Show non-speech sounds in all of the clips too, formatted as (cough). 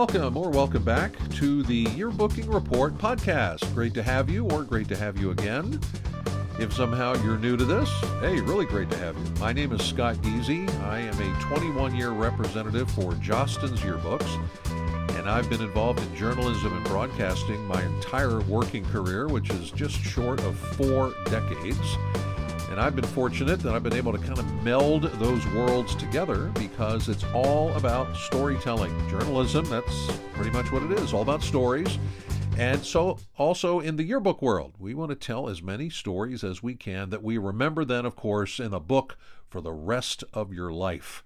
welcome or welcome back to the Yearbooking Report podcast. Great to have you, or great to have you again. If somehow you're new to this, hey, really great to have you. My name is Scott Geezy. I am a 21 year representative for Jostens Yearbooks, and I've been involved in journalism and broadcasting my entire working career, which is just short of four decades. And I've been fortunate that I've been able to kind of meld those worlds together because it's all about storytelling. Journalism, that's pretty much what it is, all about stories. And so, also in the yearbook world, we want to tell as many stories as we can that we remember then, of course, in a book for the rest of your life.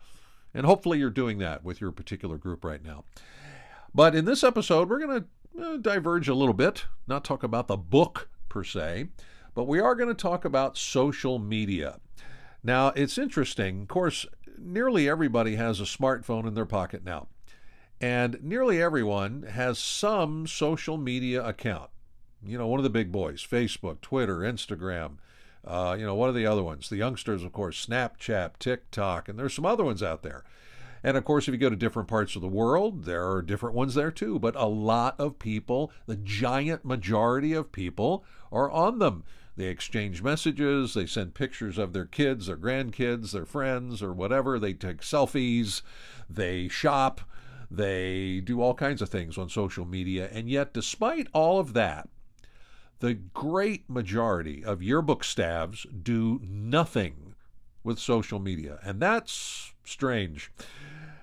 And hopefully, you're doing that with your particular group right now. But in this episode, we're going to uh, diverge a little bit, not talk about the book per se, but we are going to talk about social media. Now, it's interesting. Of course, nearly everybody has a smartphone in their pocket now, and nearly everyone has some social media account. You know, one of the big boys Facebook, Twitter, Instagram. Uh, you know, what are the other ones? The youngsters, of course, Snapchat, TikTok, and there's some other ones out there. And of course, if you go to different parts of the world, there are different ones there too. But a lot of people, the giant majority of people, are on them. They exchange messages, they send pictures of their kids, their grandkids, their friends, or whatever. They take selfies, they shop, they do all kinds of things on social media. And yet, despite all of that, the great majority of yearbook staffs do nothing with social media. And that's strange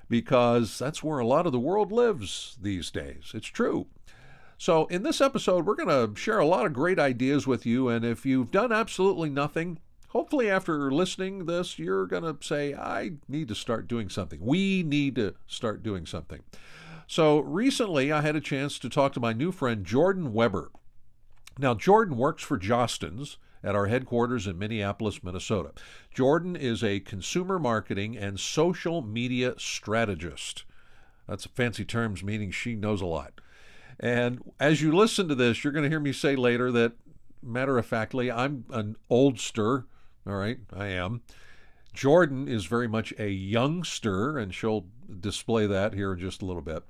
because that's where a lot of the world lives these days. It's true. So, in this episode, we're going to share a lot of great ideas with you. And if you've done absolutely nothing, hopefully, after listening this, you're going to say, I need to start doing something. We need to start doing something. So, recently, I had a chance to talk to my new friend, Jordan Weber. Now, Jordan works for Jostens at our headquarters in Minneapolis, Minnesota. Jordan is a consumer marketing and social media strategist. That's fancy terms meaning she knows a lot. And as you listen to this, you're going to hear me say later that, matter of factly, I'm an oldster. All right, I am. Jordan is very much a youngster, and she'll display that here in just a little bit.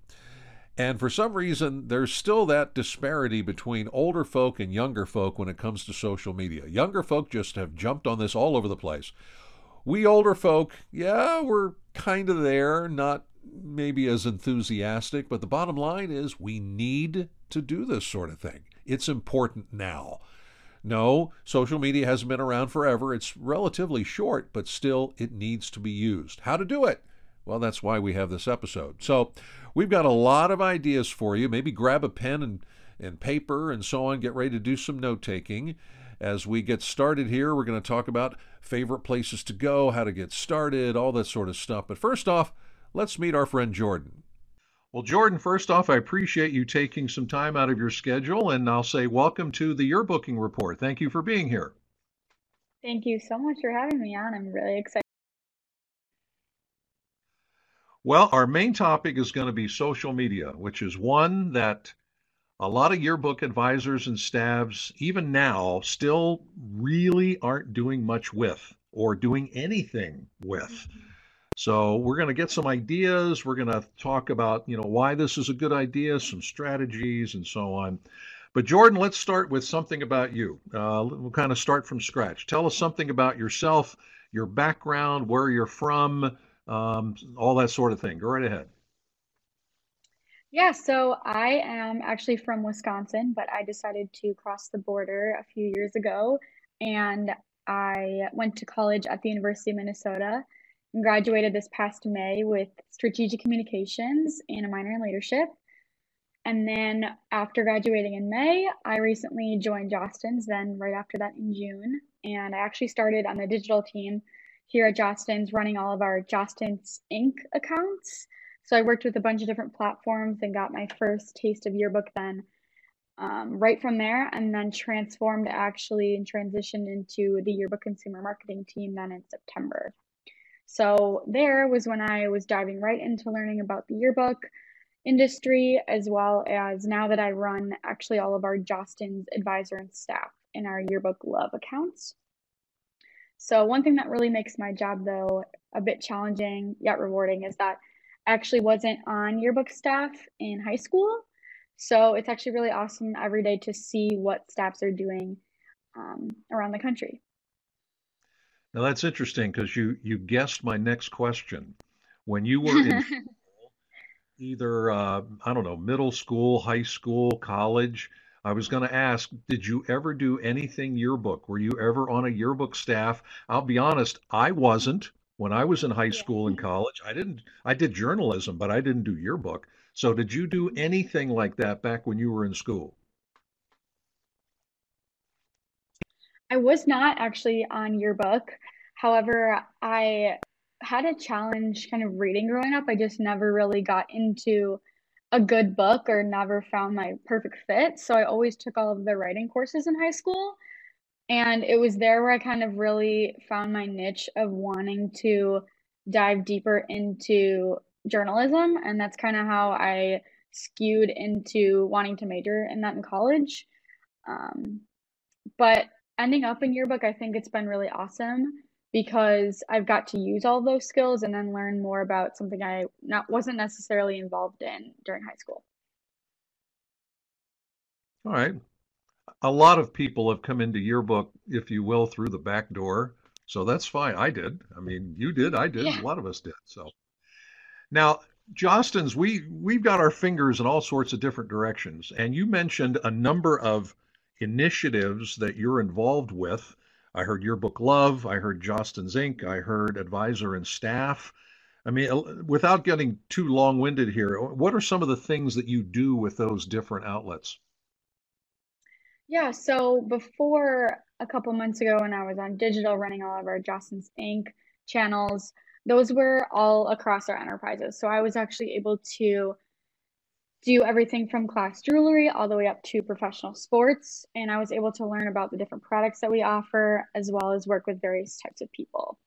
And for some reason, there's still that disparity between older folk and younger folk when it comes to social media. Younger folk just have jumped on this all over the place. We older folk, yeah, we're kind of there, not maybe as enthusiastic, but the bottom line is we need to do this sort of thing. It's important now. No, social media hasn't been around forever. It's relatively short, but still it needs to be used. How to do it? Well, that's why we have this episode. So, we've got a lot of ideas for you. Maybe grab a pen and, and paper and so on, get ready to do some note taking. As we get started here, we're going to talk about favorite places to go, how to get started, all that sort of stuff. But first off, let's meet our friend Jordan. Well, Jordan, first off, I appreciate you taking some time out of your schedule, and I'll say welcome to the Yearbooking Report. Thank you for being here. Thank you so much for having me on. I'm really excited. Well, our main topic is going to be social media, which is one that a lot of yearbook advisors and staffs, even now, still really aren't doing much with or doing anything with. Mm-hmm. So we're going to get some ideas. We're going to talk about, you know, why this is a good idea, some strategies, and so on. But Jordan, let's start with something about you. Uh, we'll kind of start from scratch. Tell us something about yourself, your background, where you're from, um, all that sort of thing. Go right ahead. Yeah, so I am actually from Wisconsin, but I decided to cross the border a few years ago and I went to college at the University of Minnesota graduated this past May with strategic communications and a minor in leadership. And then after graduating in May, I recently joined Jostens, then right after that in June. And I actually started on the digital team here at Jostens, running all of our Jostens Inc. accounts. So I worked with a bunch of different platforms and got my first taste of yearbook then um, right from there, and then transformed actually and transitioned into the yearbook consumer marketing team then in September. So there was when I was diving right into learning about the yearbook industry, as well as now that I run actually all of our Jostens advisor and staff in our yearbook love accounts. So one thing that really makes my job though a bit challenging yet rewarding is that actually wasn't on yearbook staff in high school. So it's actually really awesome every day to see what staffs are doing um, around the country. Now that's interesting because you you guessed my next question. When you were in (laughs) either uh, I don't know middle school, high school, college, I was going to ask, did you ever do anything yearbook? Were you ever on a yearbook staff? I'll be honest, I wasn't when I was in high school and (laughs) college. I didn't. I did journalism, but I didn't do yearbook. So did you do anything like that back when you were in school? I was not actually on your book. However, I had a challenge kind of reading growing up. I just never really got into a good book or never found my perfect fit. So I always took all of the writing courses in high school. And it was there where I kind of really found my niche of wanting to dive deeper into journalism. And that's kind of how I skewed into wanting to major in that in college. Um, but ending up in yearbook, I think it's been really awesome because I've got to use all those skills and then learn more about something I not wasn't necessarily involved in during high school. All right. A lot of people have come into yearbook, if you will, through the back door. So that's fine. I did. I mean, you did, I did, Yeah. a lot of us did. So now, Jostens, we we've got our fingers in all sorts of different directions, and you mentioned a number of initiatives that you're involved with. I heard Yearbook Love, I heard Jostens Inc., I heard Advisor and Staff. I mean, without getting too long-winded here, what are some of the things that you do with those different outlets? Yeah, so before a couple months ago when I was on digital running all of our Jostens Inc. channels, those were all across our enterprises. So I was actually able to do everything from class jewelry all the way up to professional sports. And I was able to learn about the different products that we offer, as well as work with various types of people.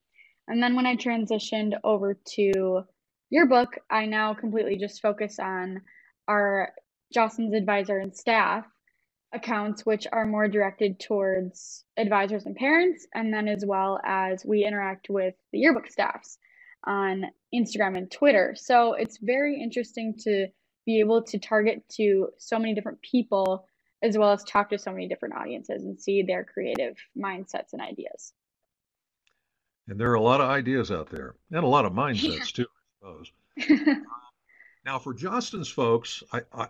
And then when I transitioned over to Yearbook, I now completely just focus on our Jostens advisor and staff accounts, which are more directed towards advisors and parents, and then as well as we interact with the yearbook staffs on Instagram and Twitter. So it's very interesting to be able to target to so many different people as well as talk to so many different audiences and see their creative mindsets and ideas. And there are a lot of ideas out there and a lot of Yeah. mindsets (laughs) too, I suppose. (laughs) Now, for Jostens folks, I, I,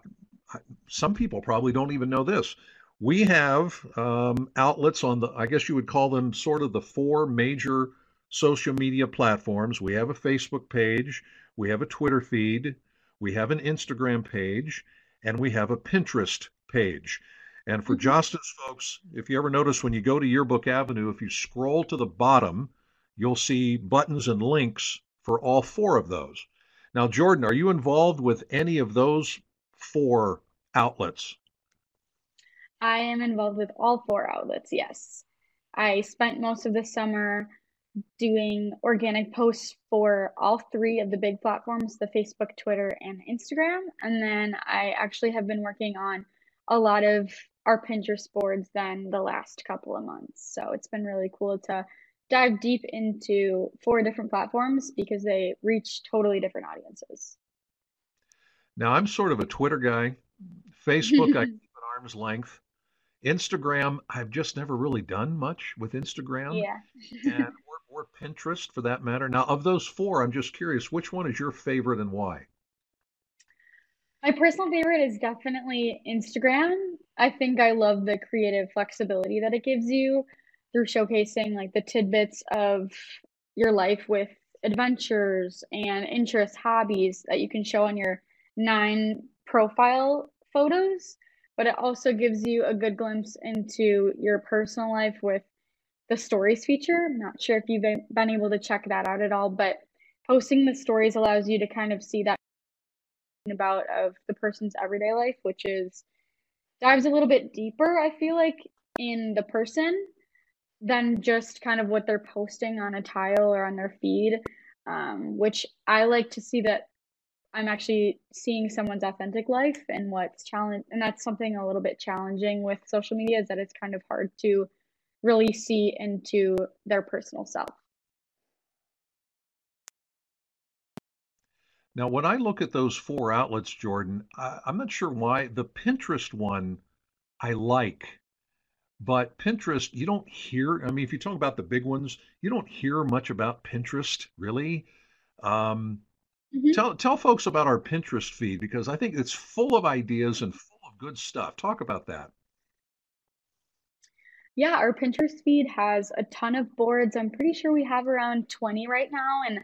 I, some people probably don't even know this. We have um, outlets on the, I guess you would call them sort of the four major social media platforms. We have a Facebook page, we have a Twitter feed, we have an Instagram page, and we have a Pinterest page. And for Mhm. Jostens folks, if you ever notice when you go to Yearbook Avenue, if you scroll to the bottom, you'll see buttons and links for all four of those. Now, Jordan, are you involved with any of those four outlets? I am involved with all four outlets, yes. I spent most of the summer doing organic posts for all three of the big platforms, the Facebook, Twitter, and Instagram. And then I actually have been working on a lot of our Pinterest boards then the last couple of months. So it's been really cool to dive deep into four different platforms because they reach totally different audiences. Now, I'm sort of a Twitter guy. Facebook, I (laughs) keep at arm's length. Instagram, I've just never really done much with Instagram, Yeah. and or, Pinterest for that matter. Now, of those four, I'm just curious, which one is your favorite and why? My personal favorite is definitely Instagram. I think I love the creative flexibility that it gives you through showcasing like the tidbits of your life with adventures and interests, hobbies that you can show on your nine profile photos. But it also gives you a good glimpse into your personal life with the stories feature. I'm not sure if you've been able to check that out at all, but posting the stories allows you to kind of see that about of the person's everyday life, which is dives a little bit deeper, I feel like, in the person than just kind of what they're posting on a tile or on their feed. Um, which I like to see that I'm actually seeing someone's authentic life and what's challenge and that's something a little bit challenging with social media is that it's kind of hard to really see into their personal self. Now, when I look at those four outlets, Jordan, I, I'm not sure why the Pinterest one I like, but Pinterest, you don't hear. I mean, if you talk about the big ones, you don't hear much about Pinterest, really. Um, hmm tell tell folks about our Pinterest feed because I think it's full of ideas and full of good stuff. Talk about that. Yeah, our Pinterest feed has a ton of boards. I'm pretty sure we have around 20 right now, and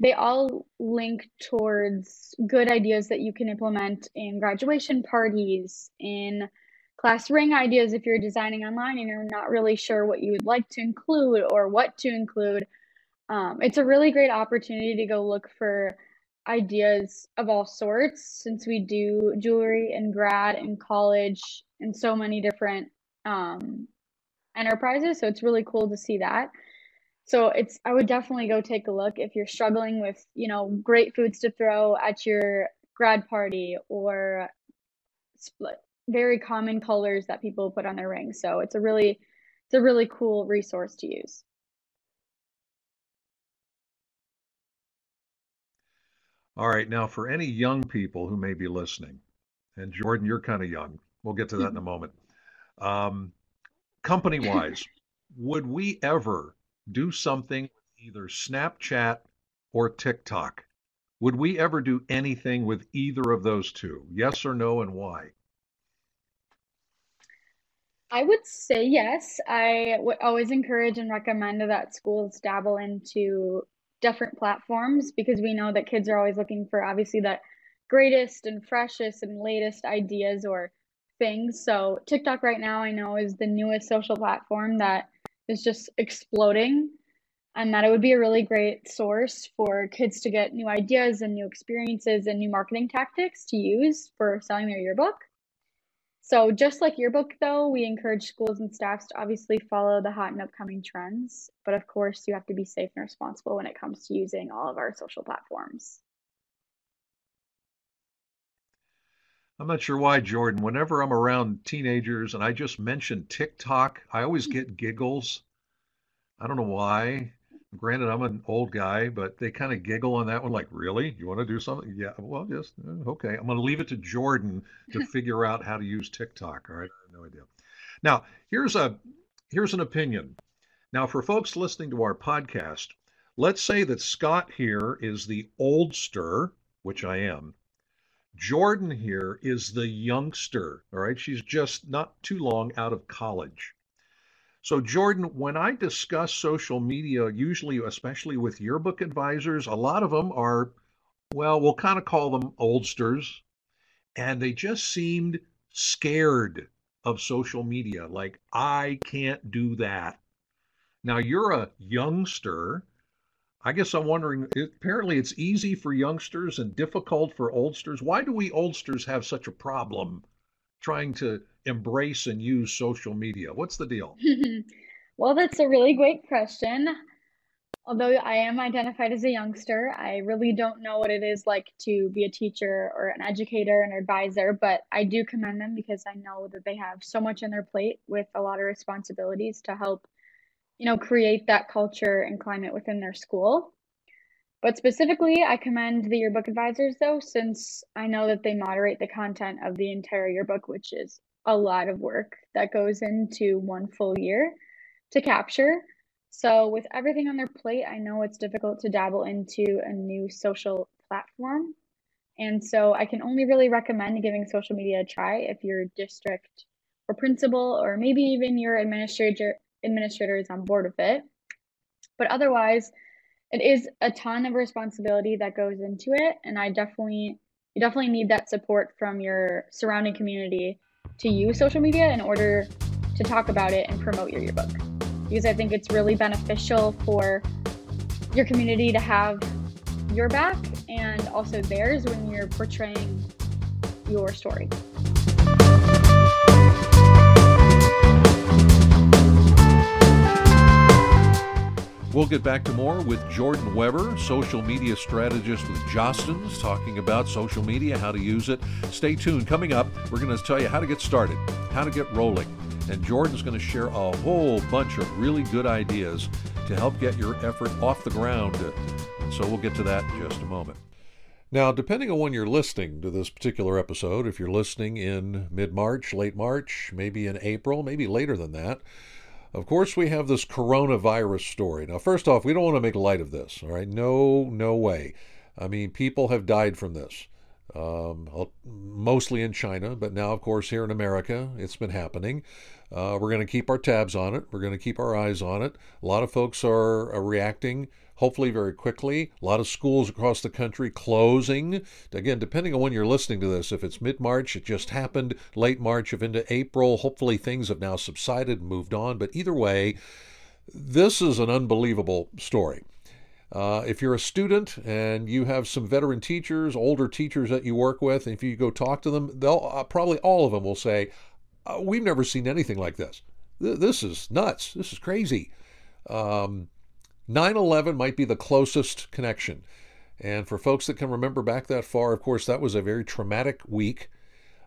they all link towards good ideas that you can implement in graduation parties, in class ring ideas if you're designing online and you're not really sure what you would like to include or what to include. Um, it's a really great opportunity to go look for ideas of all sorts since we do jewelry in grad and college and so many different um, enterprises. So it's really cool to see that. So it's I would definitely go take a look if you're struggling with, you know, great foods to throw at your grad party or split very common colors that people put on their rings. So it's a really it's a really cool resource to use. All right, now for any young people who may be listening, and Jordan, you're kind of young. We'll get to that in a (laughs) moment. Um, company wise, would we ever do something with either Snapchat or TikTok? Would we ever do anything with either of those two? Yes or no, and why? I would say yes. I would always encourage and recommend that schools dabble into different platforms because we know that kids are always looking for obviously the greatest and freshest and latest ideas or things. So TikTok right now I know is the newest social platform that is just exploding and that it would be a really great source for kids to get new ideas and new experiences and new marketing tactics to use for selling their yearbook. So, just like yearbook, though, we encourage schools and staffs to obviously follow the hot and upcoming trends. But of course, you have to be safe and responsible when it comes to using all of our social platforms. I'm not sure why, Jordan. Whenever I'm around teenagers and I just mention TikTok, I always get giggles. I don't know why. Granted, I'm an old guy, but they kind of giggle on that one, like, really? You want to do something? Yeah, well, just uh, okay. I'm going to leave it to Jordan to (laughs) figure out how to use TikTok. All right, I have no idea. Now, here's a here's an opinion. Now, for folks listening to our podcast, let's say that Scott here is the oldster, which I am. Jordan here is the youngster. All right, she's just not too long out of college. So, Jordan, when I discuss social media, usually, especially with yearbook advisors, a lot of them are, well, we'll kind of call them oldsters, and they just seemed scared of social media. Like, I can't do that. Now, you're a youngster. I guess I'm wondering, apparently it's easy for youngsters and difficult for oldsters. Why do we oldsters have such a problem trying to embrace and use social media? What's the deal? (laughs) Well, that's a really great question. Although I am identified as a youngster, I really don't know what it is like to be a teacher or an educator and advisor, but I do commend them because I know that they have so much on their plate with a lot of responsibilities to help, you know, create that culture and climate within their school. But specifically, I commend the yearbook advisors though, since I know that they moderate the content of the entire yearbook, which is a lot of work that goes into one full year to capture. So, with everything on their plate, I know it's difficult to dabble into a new social platform. And so, I can only really recommend giving social media a try if your district or principal, or maybe even your administrator administrator is on board with it. But otherwise, it is a ton of responsibility that goes into it, and I definitely you definitely need that support from your surrounding community to use social media in order to talk about it and promote your yearbook because I think it's really beneficial for your community to have your back and also theirs when you're portraying your story. We'll get back to more with Jordan Weber, social media strategist with Jostens, talking about social media, how to use it. Stay tuned. Coming up, we're going to tell you how to get started, how to get rolling. And Jordan's going to share a whole bunch of really good ideas to help get your effort off the ground. So we'll get to that in just a moment. Now, depending on when you're listening to this particular episode, if you're listening in mid March, late March, maybe in April, maybe later than that, of course, we have this coronavirus story. Now, first off, we don't want to make light of this, all right? No, no way. I mean, people have died from this, um, mostly in China, but now, of course, here in America, it's been happening. Uh, we're going to keep our tabs on it. We're going to keep our eyes on it. A lot of folks are, are reacting hopefully very quickly. A lot of schools across the country closing. Again, depending on when you're listening to this, if it's mid March, it just happened, late March, if into April, hopefully things have now subsided and moved on. But either way, this is an unbelievable story. Uh, if you're a student and you have some veteran teachers, older teachers that you work with, if you go talk to them, they'll uh, probably all of them will say, uh, "We've never seen anything like this. Th- this is nuts. This is crazy." Um, 9 11 might be the closest connection. And for folks that can remember back that far, of course, that was a very traumatic week,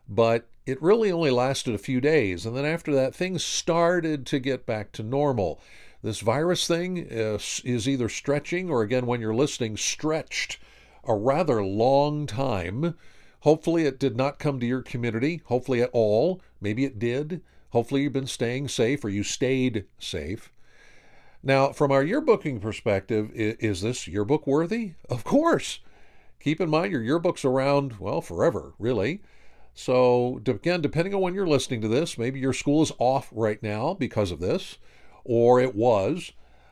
but it really only lasted a few days. And then after that, things started to get back to normal. This virus thing is, is either stretching or, again, when you're listening, stretched a rather long time. Hopefully, it did not come to your community, hopefully, at all. Maybe it did. Hopefully, you've been staying safe or you stayed safe. Now, from our yearbooking perspective, is this yearbook worthy? Of course. Keep in mind your yearbook's around, well, forever, really. So, again, depending on when you're listening to this, maybe your school is off right now because of this, or it was.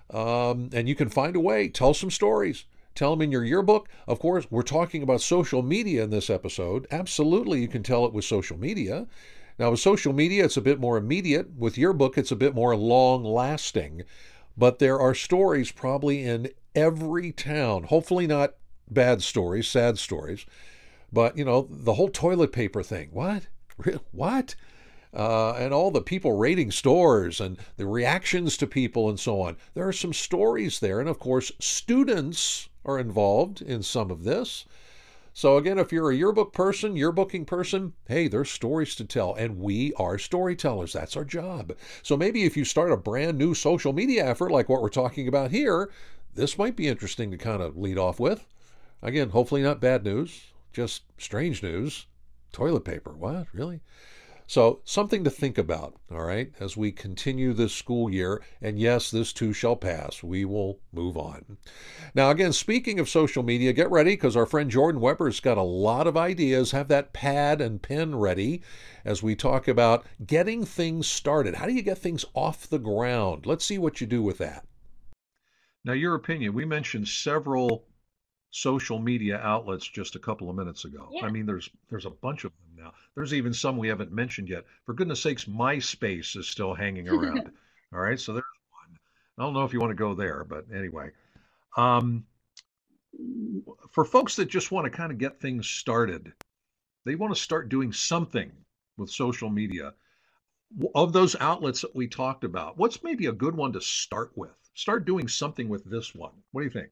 Um, and you can find a way. Tell some stories. Tell them in your yearbook. Of course, we're talking about social media in this episode. Absolutely, you can tell it with social media. Now, with social media, it's a bit more immediate. With yearbook, it's a bit more long lasting. But there are stories probably in every town. Hopefully, not bad stories, sad stories. But, you know, the whole toilet paper thing. What? What? Uh, and all the people raiding stores and the reactions to people and so on. There are some stories there. And of course, students are involved in some of this. So, again, if you're a yearbook person, yearbooking person, hey, there's stories to tell, and we are storytellers. That's our job. So, maybe if you start a brand new social media effort like what we're talking about here, this might be interesting to kind of lead off with. Again, hopefully not bad news, just strange news. Toilet paper, what? Really? So, something to think about, all right, as we continue this school year. And yes, this too shall pass. We will move on. Now, again, speaking of social media, get ready because our friend Jordan Weber's got a lot of ideas. Have that pad and pen ready as we talk about getting things started. How do you get things off the ground? Let's see what you do with that. Now, your opinion. We mentioned several social media outlets just a couple of minutes ago. Yeah. I mean, there's there's a bunch of them now. There's even some we haven't mentioned yet. For goodness sakes, MySpace is still hanging around. (laughs) All right, so there's one. I don't know if you want to go there, but anyway. Um, for folks that just want to kind of get things started, they want to start doing something with social media. Of those outlets that we talked about, what's maybe a good one to start with? Start doing something with this one. What do you think?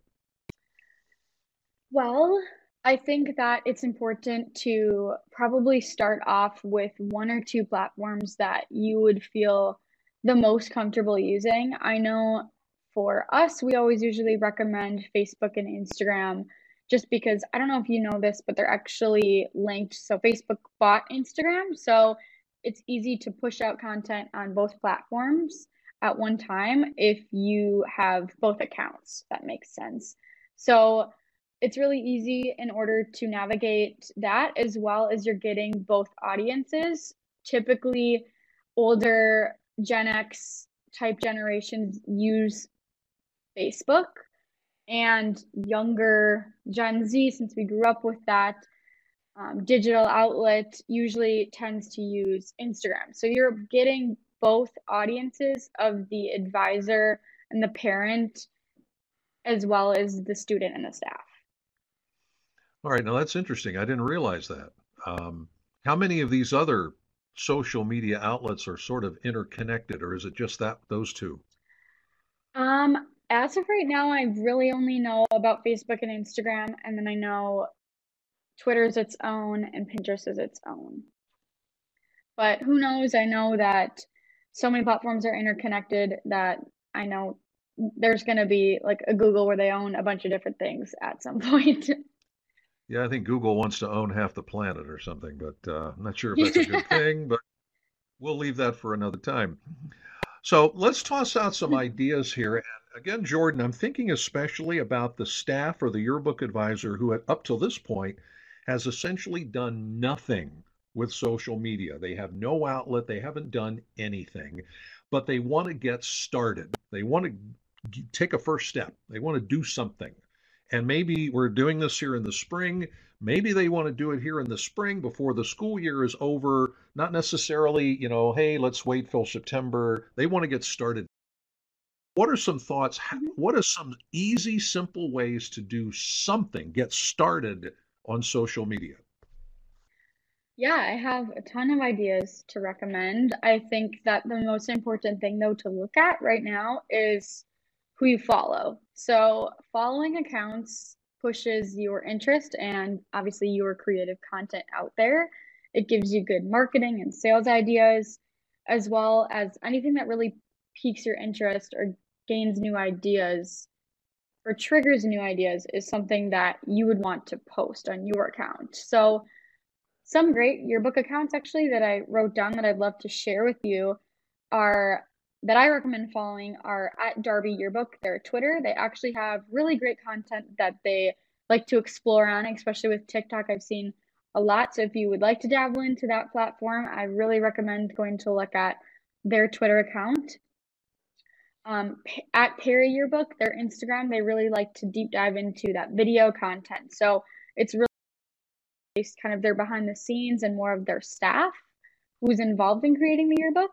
Well, I think that it's important to probably start off with one or two platforms that you would feel the most comfortable using. I know for us, we always usually recommend Facebook and Instagram just because I don't know if you know this, but they're actually linked. So Facebook bought Instagram. So it's easy to push out content on both platforms at one time if you have both accounts. That makes sense. So it's really easy in order to navigate that as well as you're getting both audiences. Typically, older Gen X type generations use Facebook, and younger Gen Z, since we grew up with that um, digital outlet, usually tends to use Instagram. So you're getting both audiences of the advisor and the parent, as well as the student and the staff. All right, now that's interesting. I didn't realize that. Um, how many of these other social media outlets are sort of interconnected, or is it just that those two? Um, as of right now, I really only know about Facebook and Instagram, and then I know Twitter is its own and Pinterest is its own. But who knows? I know that so many platforms are interconnected that I know there's going to be like a Google where they own a bunch of different things at some (laughs) point. Yeah, I think Google wants to own half the planet or something, but uh, I'm not sure if that's a good (laughs) thing, but we'll leave that for another time. So let's toss out some (laughs) ideas here. And again, Jordan, I'm thinking especially about the staff or the yearbook advisor who, up till this point, has essentially done nothing with social media. They have no outlet, they haven't done anything, but they want to get started. They want to take a first step, they want to do something. And maybe we're doing this here in the spring. Maybe they want to do it here in the spring before the school year is over. Not necessarily, you know, hey, let's wait till September. They want to get started. What are some thoughts? Mm-hmm. What are some easy, simple ways to do something, get started on social media? Yeah, I have a ton of ideas to recommend. I think that the most important thing, though, to look at right now is who you follow. So, following accounts pushes your interest and obviously your creative content out there. It gives you good marketing and sales ideas, as well as anything that really piques your interest or gains new ideas or triggers new ideas is something that you would want to post on your account. So, some great yearbook accounts actually that I wrote down that I'd love to share with you are that I recommend following are at Darby Yearbook, their Twitter. They actually have really great content that they like to explore on, especially with TikTok. I've seen a lot. So if you would like to dabble into that platform, I really recommend going to look at their Twitter account. Um, at Perry Yearbook, their Instagram, they really like to deep dive into that video content. So it's really kind of their behind the scenes and more of their staff who's involved in creating the yearbook.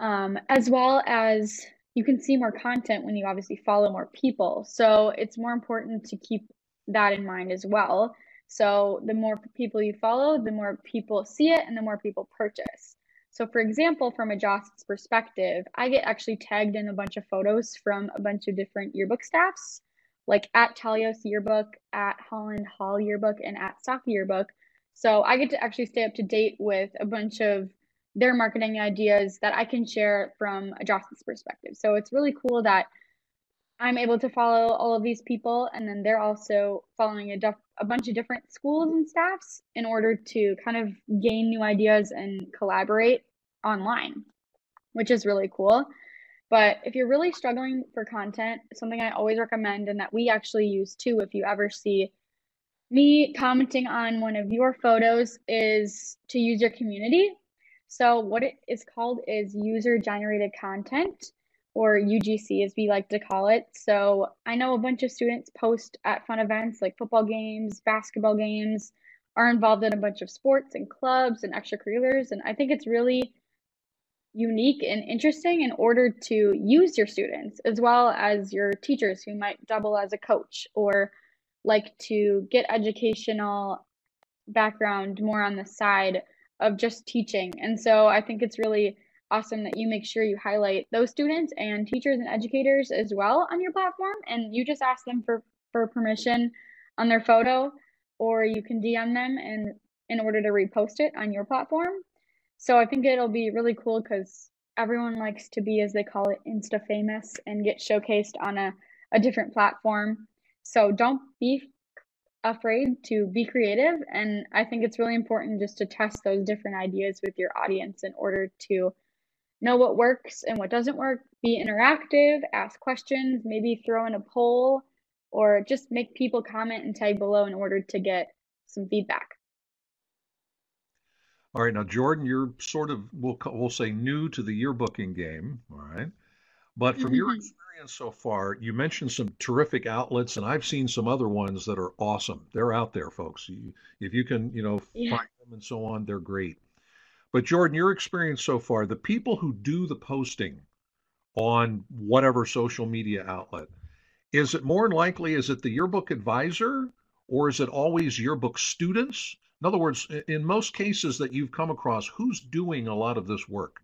Um, as well as you can see more content when you obviously follow more people. So it's more important to keep that in mind as well. So the more people you follow, the more people see it and the more people purchase. So, for example, from a Joss's perspective, I get actually tagged in a bunch of photos from a bunch of different yearbook staffs like at Talios Yearbook, at Holland Hall Yearbook, and at Stock Yearbook. So I get to actually stay up to date with a bunch of their marketing ideas that I can share from a Joss's perspective. So it's really cool that I'm able to follow all of these people, and then they're also following a, def- a bunch of different schools and staffs in order to kind of gain new ideas and collaborate online, which is really cool. But if you're really struggling for content, something I always recommend and that we actually use too, if you ever see me commenting on one of your photos, is to use your community. So, what it is called is user generated content or UGC as we like to call it. So, I know a bunch of students post at fun events like football games, basketball games, are involved in a bunch of sports and clubs and extracurriculars. And I think it's really unique and interesting in order to use your students as well as your teachers who might double as a coach or like to get educational background more on the side of just teaching. And so I think it's really awesome that you make sure you highlight those students and teachers and educators as well on your platform and you just ask them for for permission on their photo or you can DM them and in order to repost it on your platform so I think it'll be really cool because everyone likes to be, as they call it, Insta famous and get showcased on a, a different platform. So don't be afraid to be creative. And I think it's really important just to test those different ideas with your audience in order to know what works and what doesn't work, be interactive, ask questions, maybe throw in a poll, or just make people comment and tag below in order to get some feedback. All right, now Jordan, you're sort of we'll we'll say new to the yearbooking game, all right? But from your mm-hmm. experience so far, you mentioned some terrific outlets, and I've seen some other ones that are awesome. They're out there, folks. You, if you can, you know, yeah. find them and so on, they're great. But Jordan, your experience so far, the people who do the posting on whatever social media outlet, is it more likely is it the yearbook advisor or is it always yearbook students? In other words, in most cases that you've come across, who's doing a lot of this work?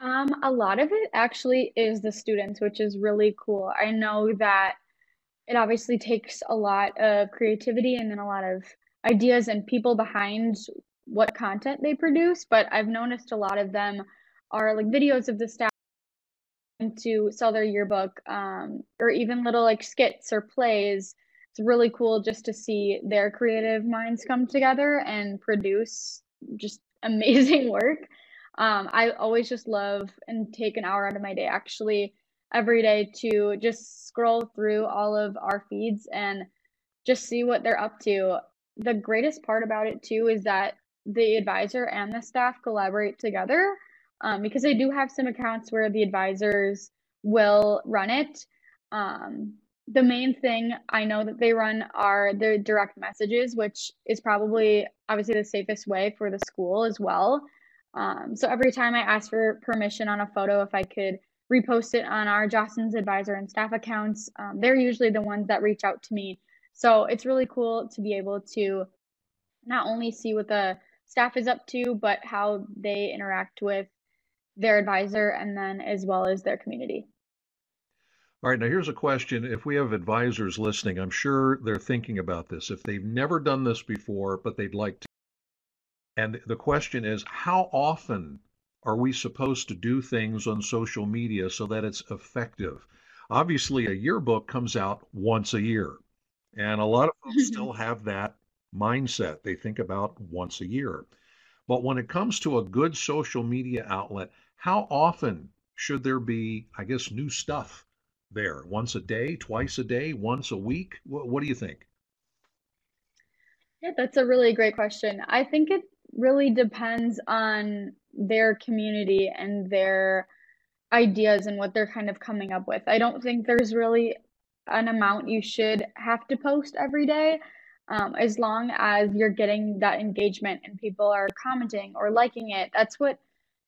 Um, a lot of it actually is the students, which is really cool. I know that it obviously takes a lot of creativity and then a lot of ideas and people behind what content they produce, but I've noticed a lot of them are like videos of the staff to sell their yearbook, um, or even little like skits or plays it's really cool just to see their creative minds come together and produce just (laughs) amazing work. Um, I always just love and take an hour out of my day actually every day to just scroll through all of our feeds and just see what they're up to. The greatest part about it too is that the advisor and the staff collaborate together um, because I do have some accounts where the advisors will run it. Um, the main thing I know that they run are the direct messages, which is probably obviously the safest way for the school as well. Um, so every time I ask for permission on a photo, if I could repost it on our Jostens advisor and staff accounts, um, they're usually the ones that reach out to me. So it's really cool to be able to not only see what the staff is up to, but how they interact with their advisor and then as well as their community. All right, now here's a question. If we have advisors listening, I'm sure they're thinking about this. If they've never done this before, but they'd like to. And the question is, how often are we supposed to do things on social media so that it's effective? Obviously, a yearbook comes out once a year, and a lot of (laughs) folks still have that mindset. They think about once a year. But when it comes to a good social media outlet, how often should there be, I guess, new stuff there? Once a day, twice a day, once a week? What, what do you think? Yeah, that's a really great question. I think it really depends on their community and their ideas and what they're kind of coming up with. I don't think there's really an amount you should have to post every day. Um, as long as you're getting that engagement and people are commenting or liking it, that's what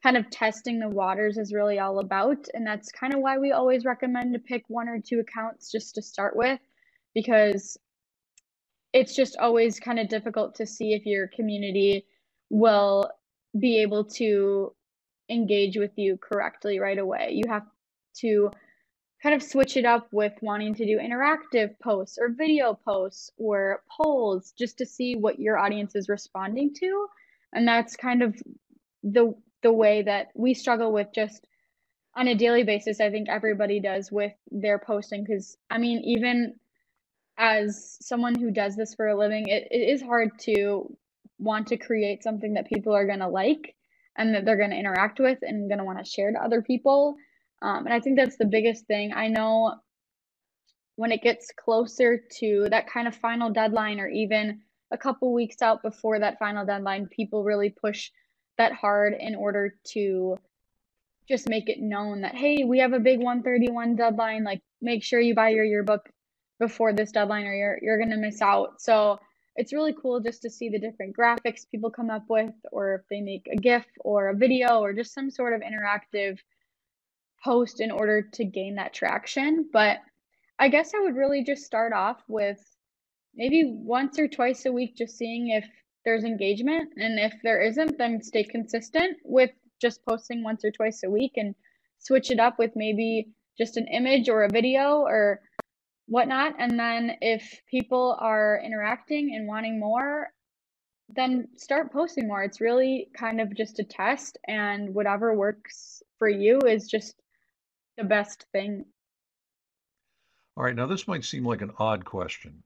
kind of testing the waters is really all about. And that's kind of why we always recommend to pick one or two accounts just to start with, because it's just always kind of difficult to see if your community will be able to engage with you correctly right away. You have to kind of switch it up with wanting to do interactive posts or video posts or polls just to see what your audience is responding to. And that's kind of the the way that we struggle with just on a daily basis. I think everybody does with their posting because I mean, even as someone who does this for a living, it, it is hard to want to create something that people are going to like and that they're going to interact with and going to want to share to other people. Um, and I think that's the biggest thing. I know when it gets closer to that kind of final deadline or even a couple weeks out before that final deadline, people really push that hard in order to just make it known that hey we have a big 131 deadline like make sure you buy your yearbook before this deadline or you're you're going to miss out so it's really cool just to see the different graphics people come up with or if they make a gif or a video or just some sort of interactive post in order to gain that traction but i guess i would really just start off with maybe once or twice a week just seeing if there's engagement. And if there isn't, then stay consistent with just posting once or twice a week and switch it up with maybe just an image or a video or whatnot. And then if people are interacting and wanting more, then start posting more. It's really kind of just a test, and whatever works for you is just the best thing. All right, now this might seem like an odd question.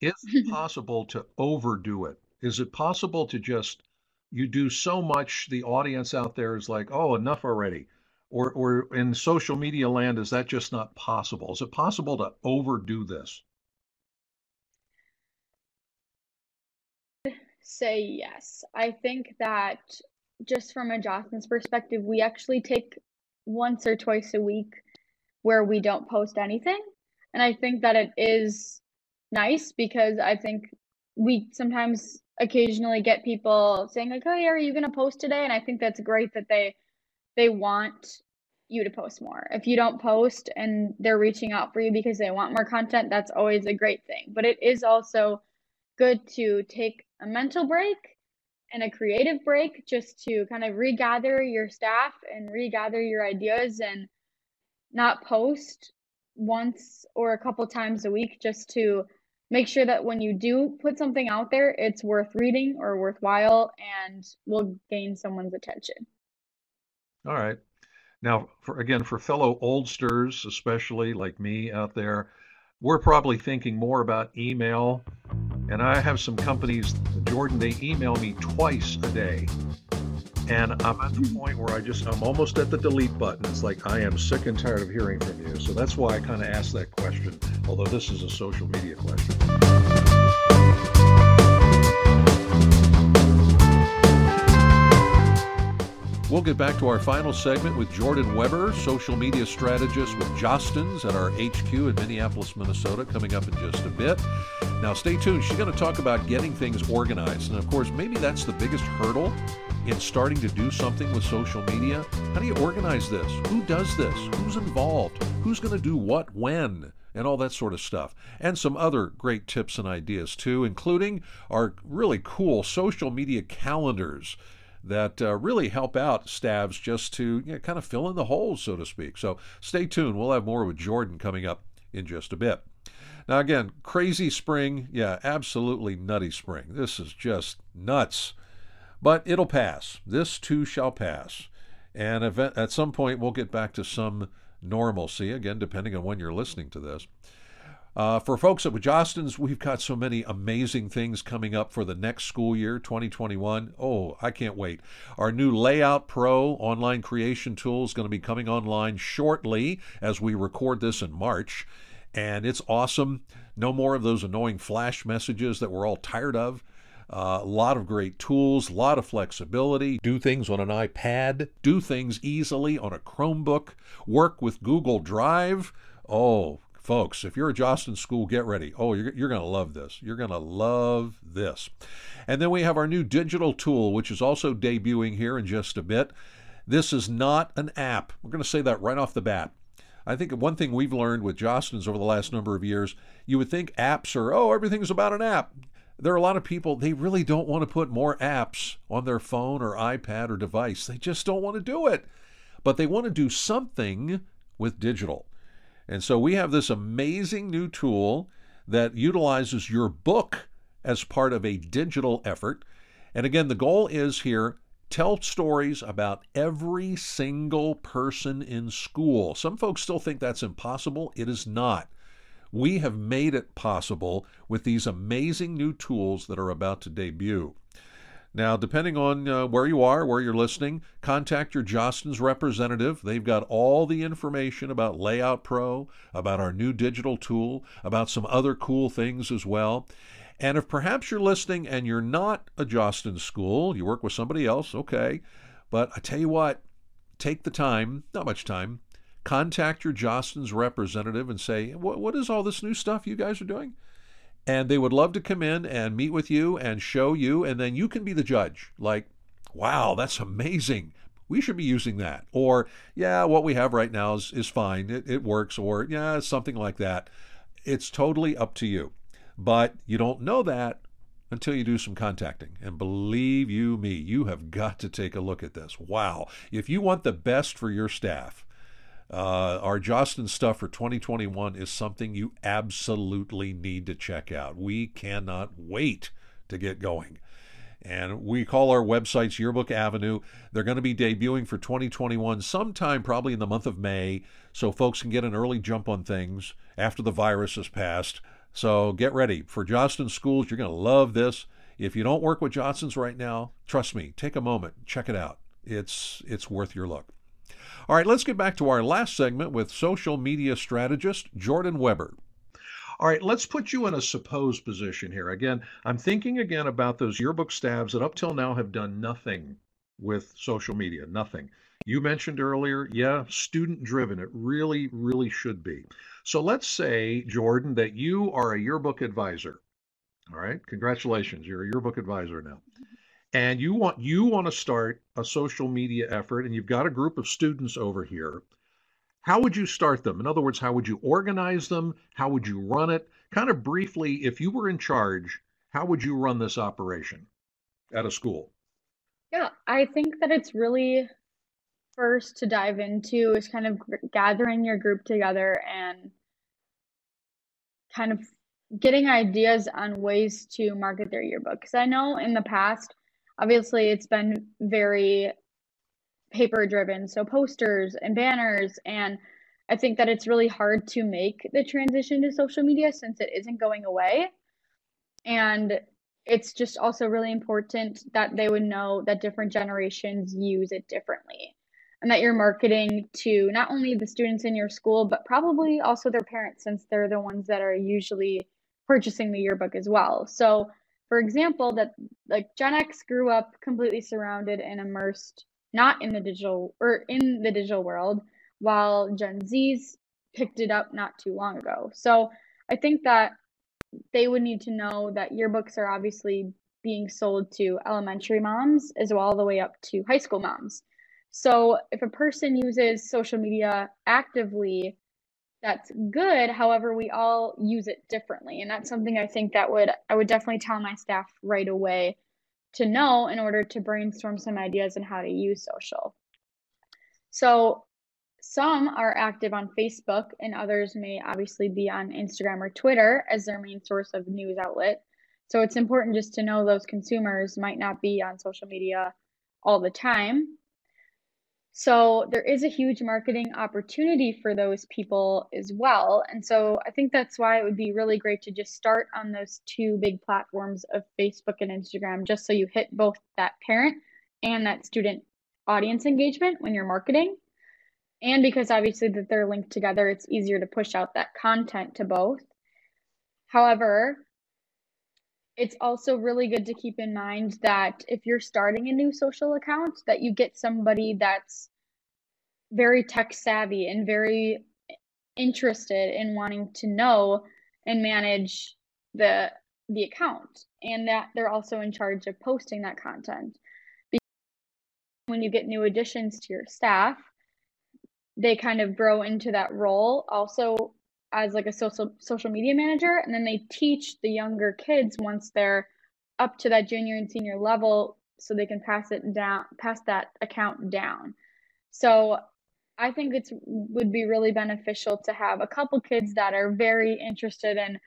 Is it (laughs) possible to overdo it? Is it possible to just you do so much the audience out there is like, "Oh, enough already." Or or in social media land is that just not possible? Is it possible to overdo this? Say yes. I think that just from a Jostens perspective, we actually take once or twice a week where we don't post anything. And I think that it is nice because I think we sometimes occasionally get people saying like, oh, hey, are you going to post today?" And I think that's great that they they want you to post more. If you don't post and they're reaching out for you because they want more content, that's always a great thing. But it is also good to take a mental break and a creative break just to kind of regather your staff and regather your ideas and not post once or a couple times a week just to make sure that when you do put something out there, it's worth reading or worthwhile and will gain someone's attention. All right. Now, for, again, for fellow oldsters, especially like me out there, we're probably thinking more about email. And I have some companies, Jordan, they email me twice a day. And I'm at the point where I just, I'm almost at the delete button. It's like, I am sick and tired of hearing from you. So that's why I kind of asked that question, although this is a social media question. We'll get back to our final segment with Jordan Weber, social media strategist with Jostens at our HQ in Minneapolis, Minnesota, coming up in just a bit. Now, stay tuned. She's going to talk about getting things organized. And of course, maybe that's the biggest hurdle in starting to do something with social media. How do you organize this? Who does this? Who's involved? Who's going to do what when? and all that sort of stuff. And some other great tips and ideas, too, including our really cool social media calendars that uh, really help out staffs just to you know, kind of fill in the holes, so to speak. So stay tuned. We'll have more with Jordan coming up in just a bit. Now, again, crazy spring. Yeah, absolutely nutty spring. This is just nuts. But it'll pass. This too shall pass. And at some point, we'll get back to some normalcy, again, depending on when you're listening to this. Uh, for folks at Jostens, we've got so many amazing things coming up for the next school year, 2021. Oh, I can't wait. Our new Layout Pro online creation tool is going to be coming online shortly as we record this in March. And it's awesome. No more of those annoying flash messages that we're all tired of. Uh, a lot of great tools, a lot of flexibility. Do things on an iPad, do things easily on a Chromebook, work with Google Drive. Oh, Folks, if you're a Jostens school, get ready. Oh, you're, you're going to love this. You're going to love this. And then we have our new digital tool, which is also debuting here in just a bit. This is not an app. We're going to say that right off the bat. I think one thing we've learned with Jostens over the last number of years, you would think apps are, oh, everything's about an app. There are a lot of people, they really don't want to put more apps on their phone or iPad or device. They just don't want to do it. But they want to do something with digital. And so we have this amazing new tool that utilizes your book as part of a digital effort. And again, the goal is here tell stories about every single person in school. Some folks still think that's impossible. It is not. We have made it possible with these amazing new tools that are about to debut. Now, depending on uh, where you are, where you're listening, contact your Jostens representative. They've got all the information about Layout Pro, about our new digital tool, about some other cool things as well. And if perhaps you're listening and you're not a Jostens school, you work with somebody else, okay. But I tell you what, take the time, not much time, contact your Jostens representative and say, what, what is all this new stuff you guys are doing? And they would love to come in and meet with you and show you, and then you can be the judge. Like, wow, that's amazing. We should be using that. Or, yeah, what we have right now is, is fine. It, it works. Or, yeah, something like that. It's totally up to you. But you don't know that until you do some contacting. And believe you me, you have got to take a look at this. Wow. If you want the best for your staff, uh, our Jostens stuff for 2021 is something you absolutely need to check out. We cannot wait to get going. And we call our websites Yearbook Avenue. They're going to be debuting for 2021 sometime, probably in the month of May, so folks can get an early jump on things after the virus has passed. So get ready. For Jostens schools, you're going to love this. If you don't work with Jostens right now, trust me, take a moment, check it out. It's it's worth your look. All right, let's get back to our last segment with social media strategist Jordan Weber. All right, let's put you in a supposed position here. Again, I'm thinking again about those yearbook stabs that up till now have done nothing with social media, nothing. You mentioned earlier, yeah, student driven. It really, really should be. So let's say, Jordan, that you are a yearbook advisor. All right, congratulations, you're a yearbook advisor now and you want you want to start a social media effort and you've got a group of students over here how would you start them? In other words how would you organize them? How would you run it? Kind of briefly if you were in charge how would you run this operation at a school? Yeah i think that it's really first to dive into is kind of gathering your group together and kind of getting ideas on ways to market their yearbook. Because i know in the past obviously it's been very paper driven so posters and banners and I think that it's really hard to make the transition to social media since it isn't going away. And it's just also really important that they would know that different generations use it differently and that you're marketing to not only the students in your school, but probably also their parents, since they're the ones that are usually purchasing the yearbook as well. So, for example, that like Gen X grew up completely surrounded and immersed not in the digital or in the digital world, while Gen Zs picked it up not too long ago. So, I think that they would need to know that yearbooks are obviously being sold to elementary moms as well all the way up to high school moms. So if a person uses social media actively, that's good. However, we all use it differently. And that's something I think that would I would definitely tell my staff right away to know in order to brainstorm some ideas on how to use social. So some are active on Facebook and others may obviously be on Instagram or Twitter as their main source of news outlet. So it's important just to know those consumers might not be on social media all the time. So there is a huge marketing opportunity for those people as well. And so I think that's why it would be really great to just start on those two big platforms of Facebook and Instagram, just so you hit both that parent and that student audience engagement when you're marketing. And because obviously that they're linked together, it's easier to push out that content to both. However, it's also really good to keep in mind that if you're starting a new social account that you get somebody that's very tech savvy and very interested in wanting to know and manage the the account and that they're also in charge of posting that content. Because when you get new additions to your staff they kind of grow into that role. Also as like a social social media manager and then they teach the younger kids once they're up to that junior and senior level so they can pass it down pass that account down. So i think it's would be really beneficial to have a couple kids that are very interested in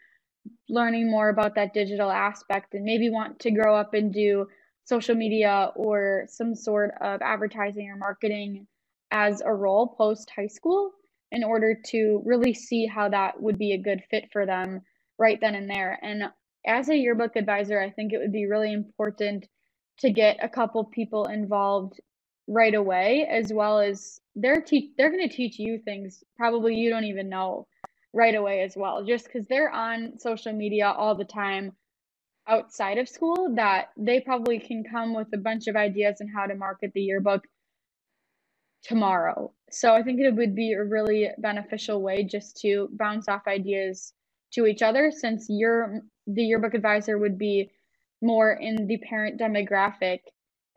learning more about that digital aspect and maybe want to grow up and do social media or some sort of advertising or marketing as a role post high school in order to really see how that would be a good fit for them right then and there. And as a yearbook advisor, I think it would be really important to get a couple people involved right away as well as they're te- they're going to teach you things probably you don't even know right away as well just cuz they're on social media all the time outside of school that they probably can come with a bunch of ideas on how to market the yearbook tomorrow. So I think it would be a really beneficial way just to bounce off ideas to each other since your the yearbook advisor would be more in the parent demographic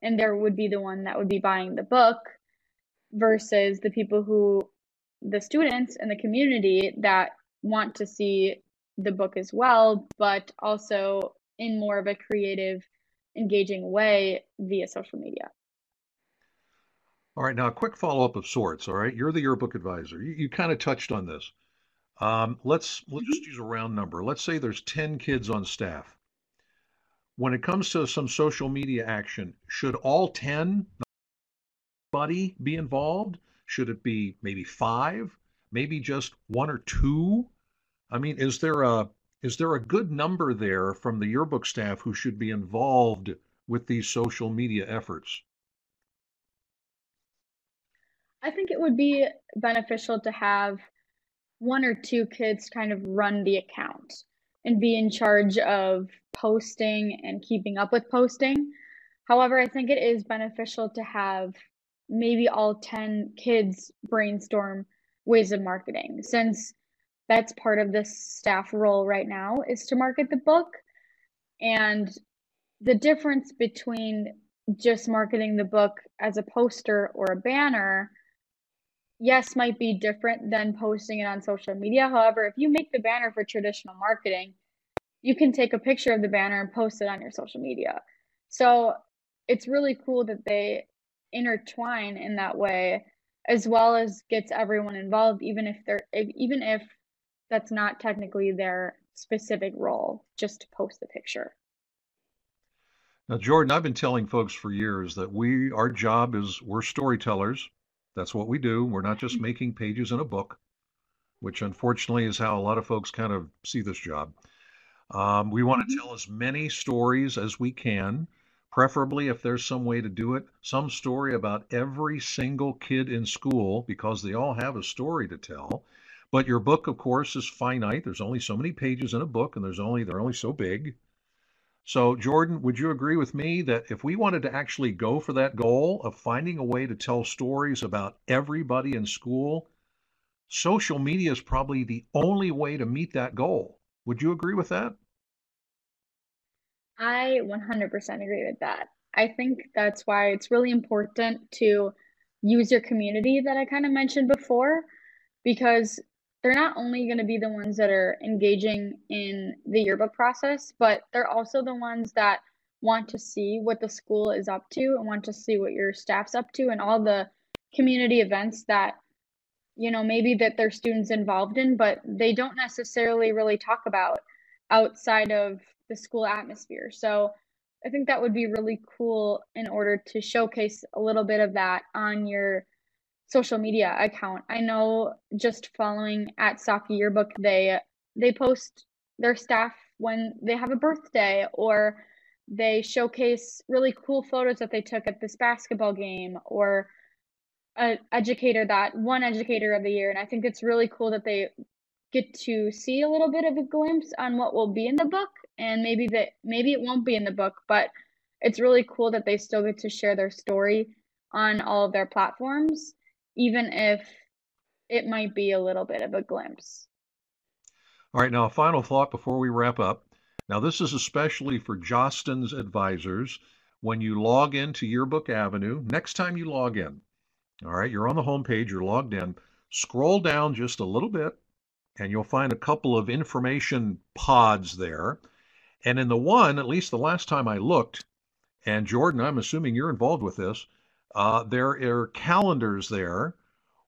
and there would be the one that would be buying the book versus the people who the students and the community that want to see the book as well but also in more of a creative engaging way via social media all right, now a quick follow-up of sorts. All right, you're the yearbook advisor. You, you kind of touched on this. Um, let's let's just use a round number. Let's say there's 10 kids on staff. When it comes to some social media action, should all 10 buddy be involved? Should it be maybe five? Maybe just one or two? I mean, is there a is there a good number there from the yearbook staff who should be involved with these social media efforts? I think it would be beneficial to have one or two kids kind of run the account and be in charge of posting and keeping up with posting. However, I think it is beneficial to have maybe all 10 kids brainstorm ways of marketing since that's part of the staff role right now is to market the book and the difference between just marketing the book as a poster or a banner yes, might be different than posting it on social media. However, if you make the banner for traditional marketing, you can take a picture of the banner and post it on your social media. So it's really cool that they intertwine in that way as well as gets everyone involved even if they're even if that's not technically their specific role just to post the picture now jordan i've been telling folks for years that we our job is we're storytellers that's what we do. We're not just making pages in a book. which unfortunately is how a lot of folks kind of see this job. Um, we want to Mhm. tell as many stories as we can, preferably if there's some way to do it, some story about every single kid in school because they all have a story to tell. But your book, of course, is finite. There's only so many pages in a book, and there's only they're only so big. So, Jordan, would you agree with me that if we wanted to actually go for that goal of finding a way to tell stories about everybody in school, social media is probably the only way to meet that goal. Would you agree with that? I 100% agree with that. I think that's why it's really important to use your community that I kind of mentioned before, because they're not only going to be the ones that are engaging in the yearbook process, but they're also the ones that want to see what the school is up to and want to see what your staff's up to and all the community events that you know, maybe that their students involved in, but they don't necessarily really talk about outside of the school atmosphere. So I think that would be really cool in order to showcase a little bit of that on your social media account. I know just following at Saki Yearbook, they they post their staff when they have a birthday or they showcase really cool photos that they took at this basketball game or a educator that one educator of the year and i think it's really cool that they get to see a little bit of a glimpse on what will be in the book and maybe that maybe it won't be in the book but it's really cool that they still get to share their story on all of their platforms even if it might be a little bit of a glimpse All right, now a final thought before we wrap up. Now, this is especially for Jostens advisors. When you log into Yearbook Avenue, next time you log in, all right, you're on the home page, you're logged in. Scroll down just a little bit, and you'll find a couple of information pods there. And in the one, at least the last time I looked, and Jordan, I'm assuming you're involved with this, uh, there are calendars there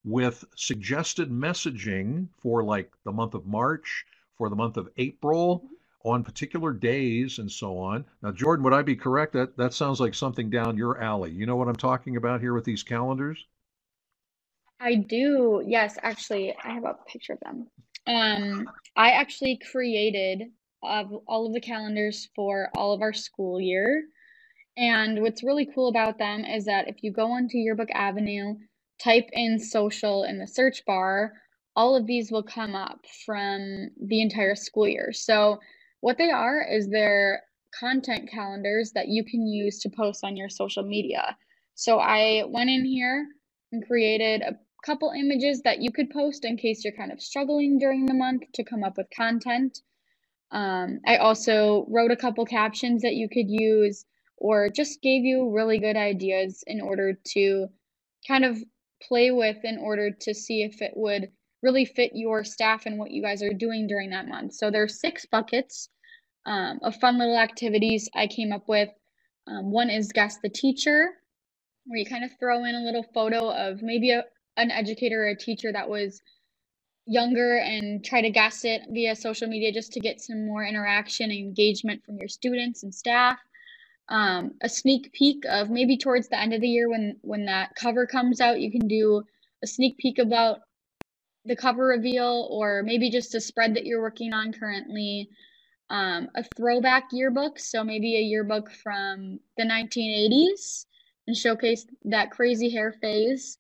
with suggested messaging for like the month of March, for the month of April, on particular days, and so on. Now, Jordan, would I be correct? That that sounds like something down your alley. You know what I'm talking about here with these calendars? i do yes actually i have a picture of them um i actually created of all of the calendars for all of our school year And what's really cool about them is that if you go onto Yearbook Avenue, type in social in the search bar, all of these will come up from the entire school year. So, what they are is they're content calendars that you can use to post on your social media. So, I went in here and created a couple images that you could post in case you're kind of struggling during the month to come up with content. Um, I also wrote a couple captions that you could use or just gave you really good ideas in order to kind of play with in order to see if it would really fit your staff and what you guys are doing during that month. So there's six buckets um, of fun little activities I came up with. Um, one is guess the teacher, where you kind of throw in a little photo of maybe a, an educator or a teacher that was younger and try to guess it via social media just to get some more interaction and engagement from your students and staff. Um, a sneak peek of maybe towards the end of the year when when that cover comes out, you can do a sneak peek about the cover reveal or maybe just a spread that you're working on currently. Um, a throwback yearbook, so maybe a yearbook from the 1980s and showcase that crazy hair phase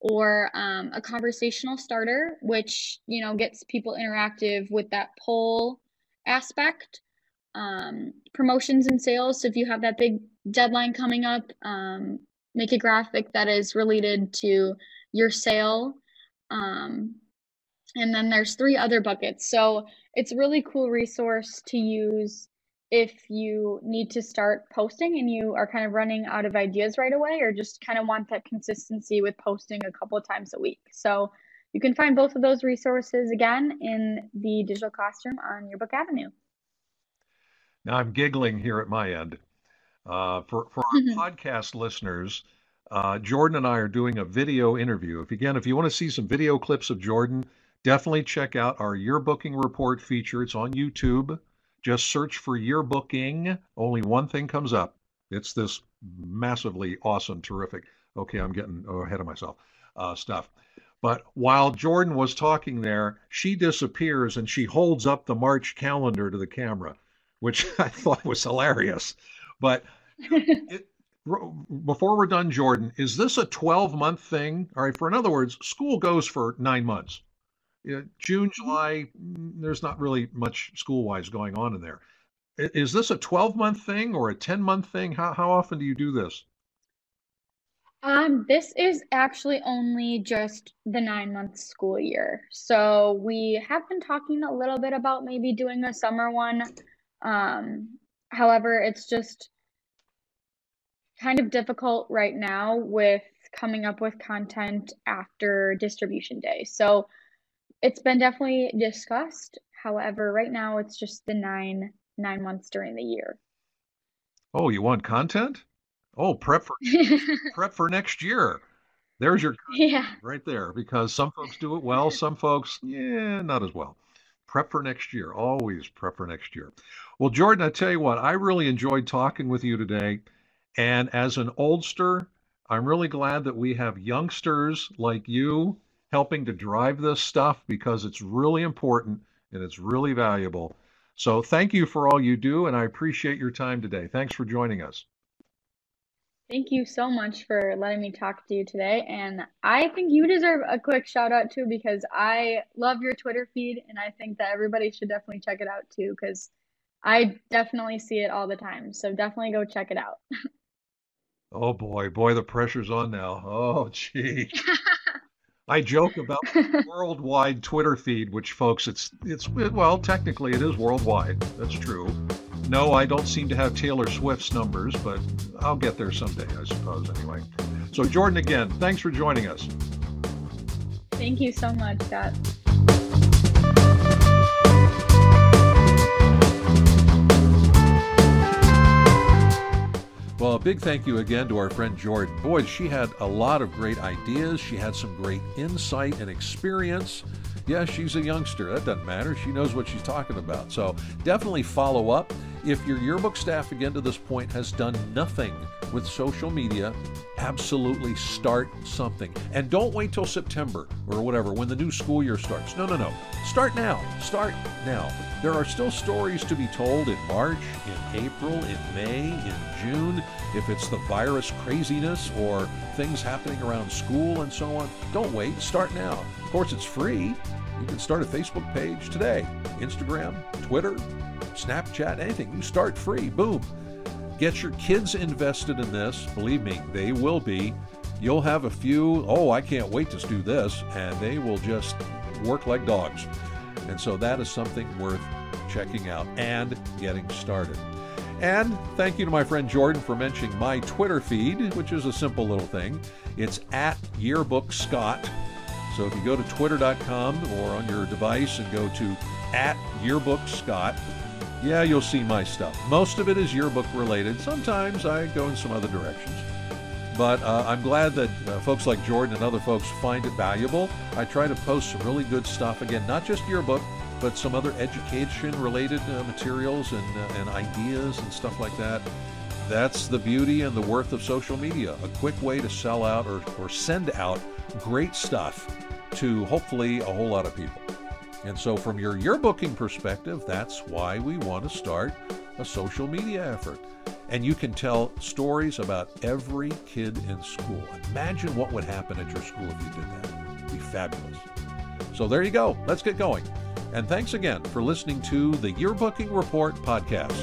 or um, a conversational starter, which you know gets people interactive with that poll aspect. Um, promotions and sales. So if you have that big deadline coming up, um, make a graphic that is related to your sale. Um, and then there's three other buckets. So it's a really cool resource to use if you need to start posting and you are kind of running out of ideas right away or just kind of want that consistency with posting a couple of times a week. So you can find both of those resources again in the digital classroom on Yearbook Avenue. Now I'm giggling here at my end. Uh, for for our podcast listeners, uh, Jordan and I are doing a video interview. If again, if you want to see some video clips of Jordan, definitely check out our yearbooking report feature. It's on YouTube. Just search for yearbooking. Only one thing comes up. It's this massively awesome, terrific. Okay, I'm getting ahead of myself. Uh, stuff. But while Jordan was talking there, she disappears and she holds up the March calendar to the camera, which (laughs) I thought was hilarious. But (laughs) it, before we're done, Jordan, is this a 12 month thing? All right, for in other words, school goes for nine months. June, mm-hmm. July, mm, there's not really much school wise going on in there. Is this a 12 month thing or a 10 month thing? How, how often do you do this? Um, this is actually only just the nine month school year. So we have been talking a little bit about maybe doing a summer one. Um, however, it's just kind of difficult right now with coming up with content after distribution day. So it's been definitely discussed. However, right now it's just the nine nine months during the year. Oh, you want content? Oh, prep for (laughs) prep for next year. There's your yeah right there because some folks do it well, some folks yeah not as well. Prep for next year, always prep for next year. Well, Jordan, I tell you what, I really enjoyed talking with you today, and as an oldster, I'm really glad that we have youngsters like you helping to drive this stuff because it's really important and it's really valuable. So thank you for all you do, and I appreciate your time today. Thanks for joining us. Thank you so much for letting me talk to you today. And I think you deserve a quick shout out too because I love your Twitter feed and I think that everybody should definitely check it out too because I definitely see it all the time. So definitely go check it out. (laughs) oh boy, boy, the pressure's on now. Oh, (laughs) gee. (laughs) I joke about the worldwide Twitter feed, which folks, it's it's well, technically it is worldwide. That's true. No, I don't seem to have Taylor Swift's numbers, but I'll get there someday, I suppose. Anyway, so Jordan, again, thanks for joining us. Thank you so much, Scott. Well, a big thank you again to our friend Jordan. Boy, she had a lot of great ideas. She had some great insight and experience. Yeah, she's a youngster. That doesn't matter. She knows what she's talking about. So definitely follow up. If your yearbook staff, again to this point, has done nothing with social media, absolutely start something. And don't wait till September or whatever when the new school year starts. No, no, no. Start now. Start now. There are still stories to be told in March, in April, in May, in June. If it's the virus craziness or things happening around school and so on, don't wait. Start now. Of course, it's free. You can start a Facebook page today, Instagram, Twitter, Snapchat, anything. You start free. Boom. Get your kids invested in this. Believe me, they will be. You'll have a few, oh, I can't wait to do this, and they will just work like dogs. And so that is something worth checking out and getting started. And thank you to my friend Jordan for mentioning my Twitter feed, which is a simple little thing. It's at Yearbook Scott. So if you go to twitter.com or on your device and go to at Yearbook Scott, yeah, you'll see my stuff. Most of it is yearbook related. Sometimes I go in some other directions. But uh, I'm glad that uh, folks like Jordan and other folks find it valuable. I try to post some really good stuff. Again, not just yearbook, but some other education related uh, materials and, uh, and ideas and stuff like that. That's the beauty and the worth of social media. A quick way to sell out or, or send out great stuff to hopefully a whole lot of people. And so, from your yearbooking perspective, that's why we want to start a social media effort. And you can tell stories about every kid in school. Imagine what would happen at your school if you did that. It'd be fabulous. So, there you go. Let's get going. And thanks again for listening to the Yearbooking Report podcast.